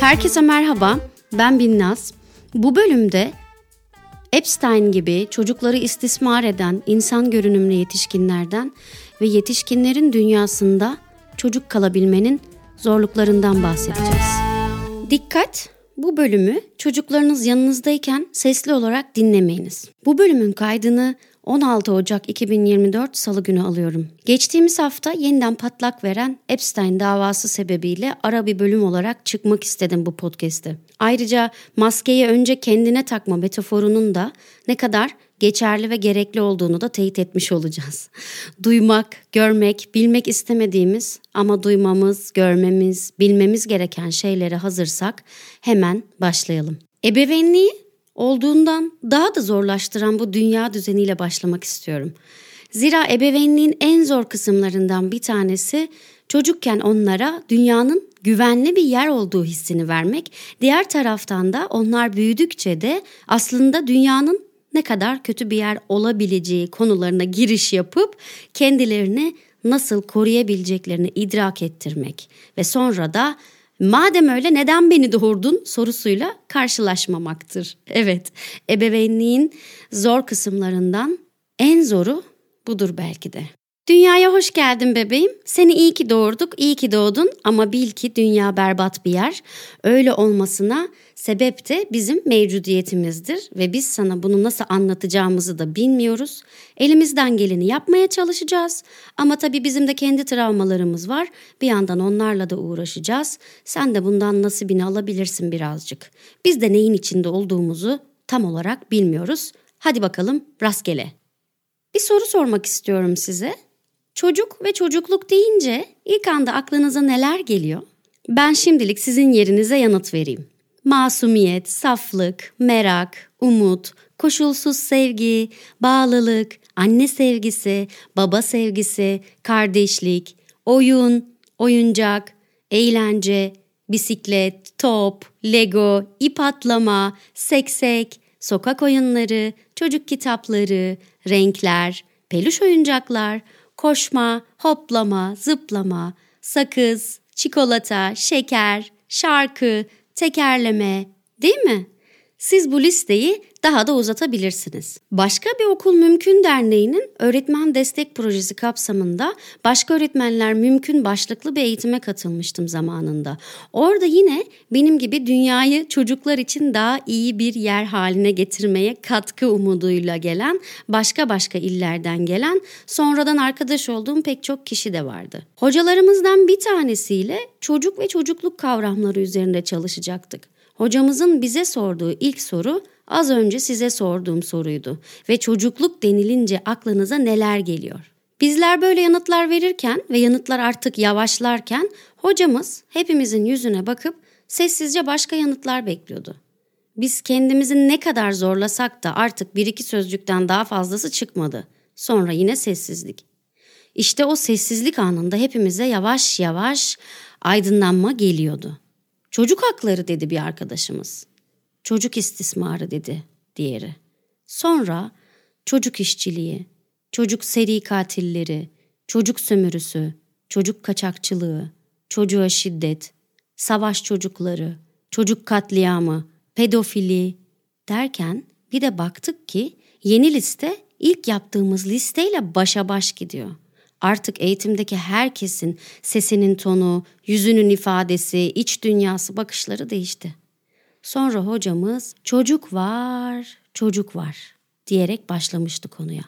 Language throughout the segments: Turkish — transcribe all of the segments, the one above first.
Herkese merhaba, ben Binnaz. Bu bölümde Epstein gibi çocukları istismar eden insan görünümlü yetişkinlerden ve yetişkinlerin dünyasında çocuk kalabilmenin zorluklarından bahsedeceğiz. Dikkat! Bu bölümü çocuklarınız yanınızdayken sesli olarak dinlemeyiniz. Bu bölümün kaydını 16 Ocak 2024 Salı günü alıyorum. Geçtiğimiz hafta yeniden patlak veren Epstein davası sebebiyle ara bir bölüm olarak çıkmak istedim bu podcast'te. Ayrıca maskeyi önce kendine takma metaforunun da ne kadar geçerli ve gerekli olduğunu da teyit etmiş olacağız. Duymak, görmek, bilmek istemediğimiz ama duymamız, görmemiz, bilmemiz gereken şeylere hazırsak hemen başlayalım. Ebeveynliği olduğundan daha da zorlaştıran bu dünya düzeniyle başlamak istiyorum. Zira ebeveynliğin en zor kısımlarından bir tanesi çocukken onlara dünyanın güvenli bir yer olduğu hissini vermek. Diğer taraftan da onlar büyüdükçe de aslında dünyanın ne kadar kötü bir yer olabileceği konularına giriş yapıp kendilerini nasıl koruyabileceklerini idrak ettirmek ve sonra da Madem öyle neden beni doğurdun sorusuyla karşılaşmamaktır. Evet, ebeveynliğin zor kısımlarından en zoru budur belki de. Dünyaya hoş geldin bebeğim. Seni iyi ki doğurduk, iyi ki doğdun ama bil ki dünya berbat bir yer. Öyle olmasına sebep de bizim mevcudiyetimizdir ve biz sana bunu nasıl anlatacağımızı da bilmiyoruz. Elimizden geleni yapmaya çalışacağız ama tabii bizim de kendi travmalarımız var. Bir yandan onlarla da uğraşacağız. Sen de bundan nasibini alabilirsin birazcık. Biz de neyin içinde olduğumuzu tam olarak bilmiyoruz. Hadi bakalım rastgele. Bir soru sormak istiyorum size. Çocuk ve çocukluk deyince ilk anda aklınıza neler geliyor? Ben şimdilik sizin yerinize yanıt vereyim. Masumiyet, saflık, merak, umut, koşulsuz sevgi, bağlılık, anne sevgisi, baba sevgisi, kardeşlik, oyun, oyuncak, eğlence, bisiklet, top, lego, ip atlama, seksek, sokak oyunları, çocuk kitapları, renkler, peluş oyuncaklar, koşma, hoplama, zıplama, sakız, çikolata, şeker, şarkı, tekerleme, değil mi? Siz bu listeyi daha da uzatabilirsiniz. Başka bir okul mümkün derneğinin öğretmen destek projesi kapsamında başka öğretmenler mümkün başlıklı bir eğitime katılmıştım zamanında. Orada yine benim gibi dünyayı çocuklar için daha iyi bir yer haline getirmeye katkı umuduyla gelen başka başka illerden gelen sonradan arkadaş olduğum pek çok kişi de vardı. Hocalarımızdan bir tanesiyle çocuk ve çocukluk kavramları üzerinde çalışacaktık. Hocamızın bize sorduğu ilk soru az önce size sorduğum soruydu ve çocukluk denilince aklınıza neler geliyor? Bizler böyle yanıtlar verirken ve yanıtlar artık yavaşlarken hocamız hepimizin yüzüne bakıp sessizce başka yanıtlar bekliyordu. Biz kendimizi ne kadar zorlasak da artık bir iki sözcükten daha fazlası çıkmadı. Sonra yine sessizlik. İşte o sessizlik anında hepimize yavaş yavaş aydınlanma geliyordu. Çocuk hakları dedi bir arkadaşımız. Çocuk istismarı dedi diğeri. Sonra çocuk işçiliği, çocuk seri katilleri, çocuk sömürüsü, çocuk kaçakçılığı, çocuğa şiddet, savaş çocukları, çocuk katliamı, pedofili derken bir de baktık ki yeni liste ilk yaptığımız listeyle başa baş gidiyor. Artık eğitimdeki herkesin sesinin tonu, yüzünün ifadesi, iç dünyası, bakışları değişti. Sonra hocamız çocuk var, çocuk var diyerek başlamıştı konuya.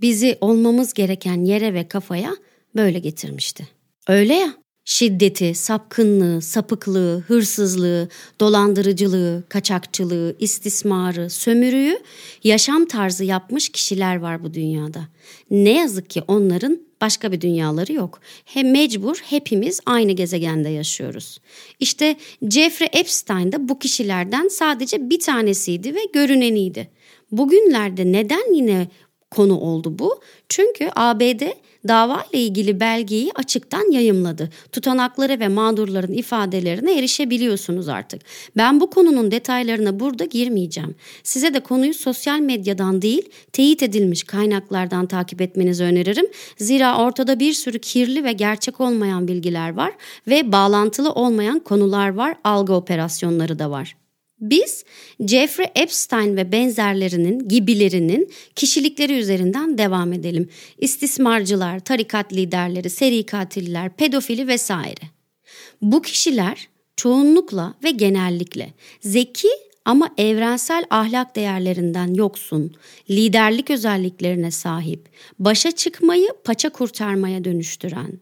Bizi olmamız gereken yere ve kafaya böyle getirmişti. Öyle ya, şiddeti, sapkınlığı, sapıklığı, hırsızlığı, dolandırıcılığı, kaçakçılığı, istismarı, sömürüyü yaşam tarzı yapmış kişiler var bu dünyada. Ne yazık ki onların başka bir dünyaları yok. Hem mecbur hepimiz aynı gezegende yaşıyoruz. İşte Jeffrey Epstein de bu kişilerden sadece bir tanesiydi ve görüneniydi. Bugünlerde neden yine konu oldu bu. Çünkü ABD dava ile ilgili belgeyi açıktan yayımladı. Tutanakları ve mağdurların ifadelerine erişebiliyorsunuz artık. Ben bu konunun detaylarına burada girmeyeceğim. Size de konuyu sosyal medyadan değil, teyit edilmiş kaynaklardan takip etmenizi öneririm. Zira ortada bir sürü kirli ve gerçek olmayan bilgiler var ve bağlantılı olmayan konular var, algı operasyonları da var. Biz Jeffrey Epstein ve benzerlerinin gibilerinin kişilikleri üzerinden devam edelim. İstismarcılar, tarikat liderleri, seri katiller, pedofili vesaire. Bu kişiler çoğunlukla ve genellikle zeki ama evrensel ahlak değerlerinden yoksun, liderlik özelliklerine sahip, başa çıkmayı paça kurtarmaya dönüştüren,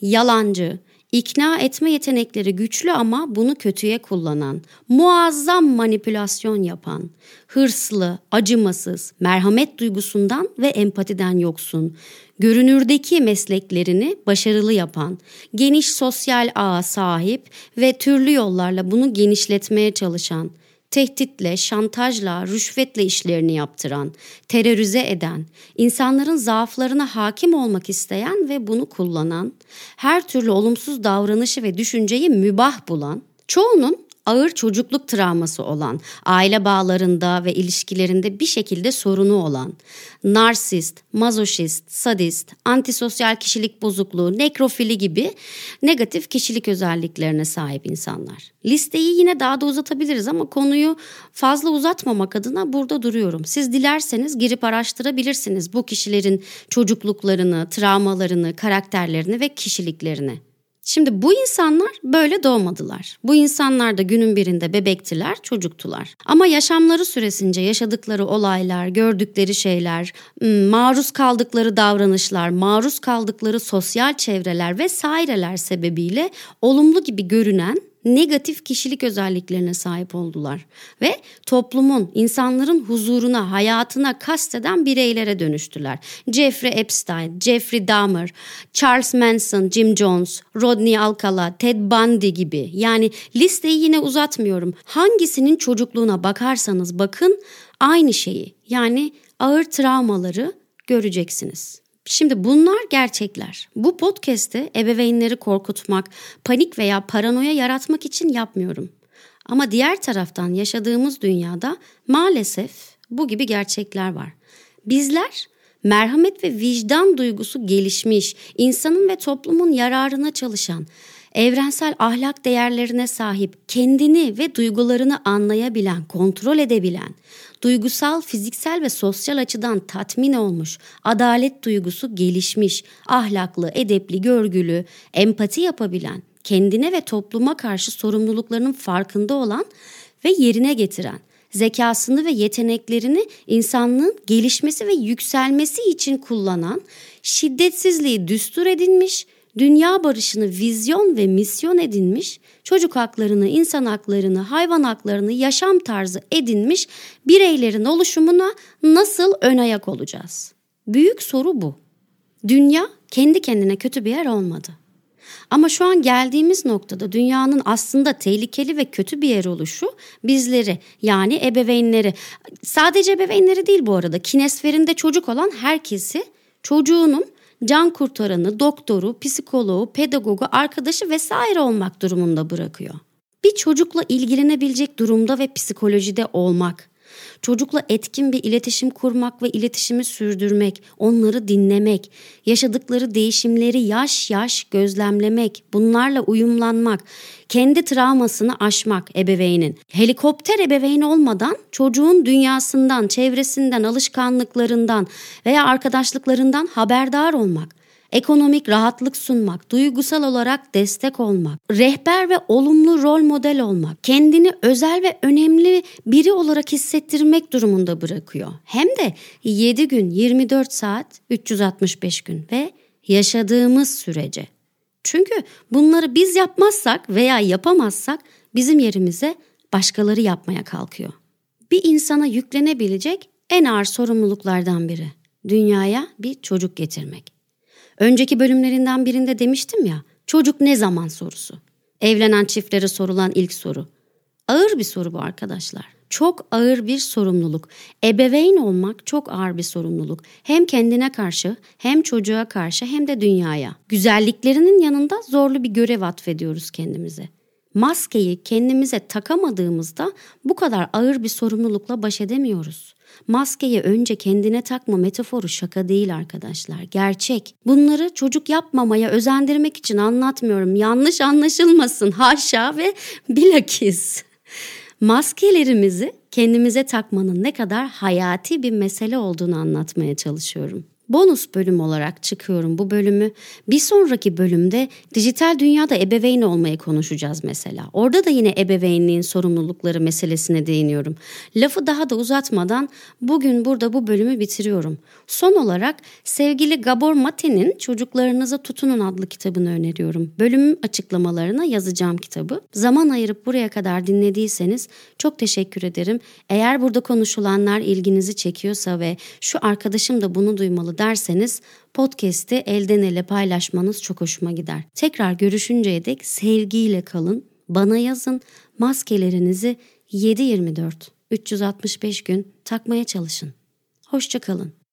yalancı, İkna etme yetenekleri güçlü ama bunu kötüye kullanan, muazzam manipülasyon yapan, hırslı, acımasız, merhamet duygusundan ve empatiden yoksun, görünürdeki mesleklerini başarılı yapan, geniş sosyal ağa sahip ve türlü yollarla bunu genişletmeye çalışan, tehditle, şantajla, rüşvetle işlerini yaptıran, terörize eden, insanların zaaflarına hakim olmak isteyen ve bunu kullanan, her türlü olumsuz davranışı ve düşünceyi mübah bulan, çoğunun ağır çocukluk travması olan, aile bağlarında ve ilişkilerinde bir şekilde sorunu olan, narsist, mazoşist, sadist, antisosyal kişilik bozukluğu, nekrofili gibi negatif kişilik özelliklerine sahip insanlar. Listeyi yine daha da uzatabiliriz ama konuyu fazla uzatmamak adına burada duruyorum. Siz dilerseniz girip araştırabilirsiniz bu kişilerin çocukluklarını, travmalarını, karakterlerini ve kişiliklerini. Şimdi bu insanlar böyle doğmadılar. Bu insanlar da günün birinde bebektiler, çocuktular. Ama yaşamları süresince yaşadıkları olaylar, gördükleri şeyler, maruz kaldıkları davranışlar, maruz kaldıkları sosyal çevreler vesaireler sebebiyle olumlu gibi görünen negatif kişilik özelliklerine sahip oldular ve toplumun, insanların huzuruna, hayatına kasteden bireylere dönüştüler. Jeffrey Epstein, Jeffrey Dahmer, Charles Manson, Jim Jones, Rodney Alcala, Ted Bundy gibi. Yani listeyi yine uzatmıyorum. Hangisinin çocukluğuna bakarsanız bakın aynı şeyi yani ağır travmaları göreceksiniz. Şimdi bunlar gerçekler. Bu podcast'i ebeveynleri korkutmak, panik veya paranoya yaratmak için yapmıyorum. Ama diğer taraftan yaşadığımız dünyada maalesef bu gibi gerçekler var. Bizler merhamet ve vicdan duygusu gelişmiş, insanın ve toplumun yararına çalışan, evrensel ahlak değerlerine sahip, kendini ve duygularını anlayabilen, kontrol edebilen, duygusal, fiziksel ve sosyal açıdan tatmin olmuş, adalet duygusu gelişmiş, ahlaklı, edepli, görgülü, empati yapabilen, kendine ve topluma karşı sorumluluklarının farkında olan ve yerine getiren, zekasını ve yeteneklerini insanlığın gelişmesi ve yükselmesi için kullanan, şiddetsizliği düstur edinmiş, dünya barışını vizyon ve misyon edinmiş, çocuk haklarını, insan haklarını, hayvan haklarını yaşam tarzı edinmiş bireylerin oluşumuna nasıl ön ayak olacağız? Büyük soru bu. Dünya kendi kendine kötü bir yer olmadı. Ama şu an geldiğimiz noktada dünyanın aslında tehlikeli ve kötü bir yer oluşu bizleri yani ebeveynleri sadece ebeveynleri değil bu arada kinesferinde çocuk olan herkesi çocuğunun can kurtaranı, doktoru, psikoloğu, pedagogu, arkadaşı vesaire olmak durumunda bırakıyor. Bir çocukla ilgilenebilecek durumda ve psikolojide olmak, çocukla etkin bir iletişim kurmak ve iletişimi sürdürmek, onları dinlemek, yaşadıkları değişimleri yaş yaş gözlemlemek, bunlarla uyumlanmak, kendi travmasını aşmak ebeveynin. Helikopter ebeveyn olmadan çocuğun dünyasından, çevresinden, alışkanlıklarından veya arkadaşlıklarından haberdar olmak ekonomik rahatlık sunmak, duygusal olarak destek olmak, rehber ve olumlu rol model olmak, kendini özel ve önemli biri olarak hissettirmek durumunda bırakıyor. Hem de 7 gün, 24 saat, 365 gün ve yaşadığımız sürece. Çünkü bunları biz yapmazsak veya yapamazsak bizim yerimize başkaları yapmaya kalkıyor. Bir insana yüklenebilecek en ağır sorumluluklardan biri dünyaya bir çocuk getirmek. Önceki bölümlerinden birinde demiştim ya, çocuk ne zaman sorusu. Evlenen çiftlere sorulan ilk soru. Ağır bir soru bu arkadaşlar. Çok ağır bir sorumluluk. Ebeveyn olmak çok ağır bir sorumluluk. Hem kendine karşı, hem çocuğa karşı, hem de dünyaya. Güzelliklerinin yanında zorlu bir görev atfediyoruz kendimize. Maskeyi kendimize takamadığımızda bu kadar ağır bir sorumlulukla baş edemiyoruz. Maskeyi önce kendine takma metaforu şaka değil arkadaşlar. Gerçek. Bunları çocuk yapmamaya özendirmek için anlatmıyorum. Yanlış anlaşılmasın. Haşa ve bilakis. Maskelerimizi kendimize takmanın ne kadar hayati bir mesele olduğunu anlatmaya çalışıyorum bonus bölüm olarak çıkıyorum bu bölümü. Bir sonraki bölümde dijital dünyada ebeveyn olmayı konuşacağız mesela. Orada da yine ebeveynliğin sorumlulukları meselesine değiniyorum. Lafı daha da uzatmadan bugün burada bu bölümü bitiriyorum. Son olarak sevgili Gabor Mate'nin Çocuklarınıza Tutunun adlı kitabını öneriyorum. Bölüm açıklamalarına yazacağım kitabı. Zaman ayırıp buraya kadar dinlediyseniz çok teşekkür ederim. Eğer burada konuşulanlar ilginizi çekiyorsa ve şu arkadaşım da bunu duymalı derseniz podcast'i elden ele paylaşmanız çok hoşuma gider. Tekrar görüşünceye dek sevgiyle kalın, bana yazın, maskelerinizi 7-24, 365 gün takmaya çalışın. Hoşçakalın.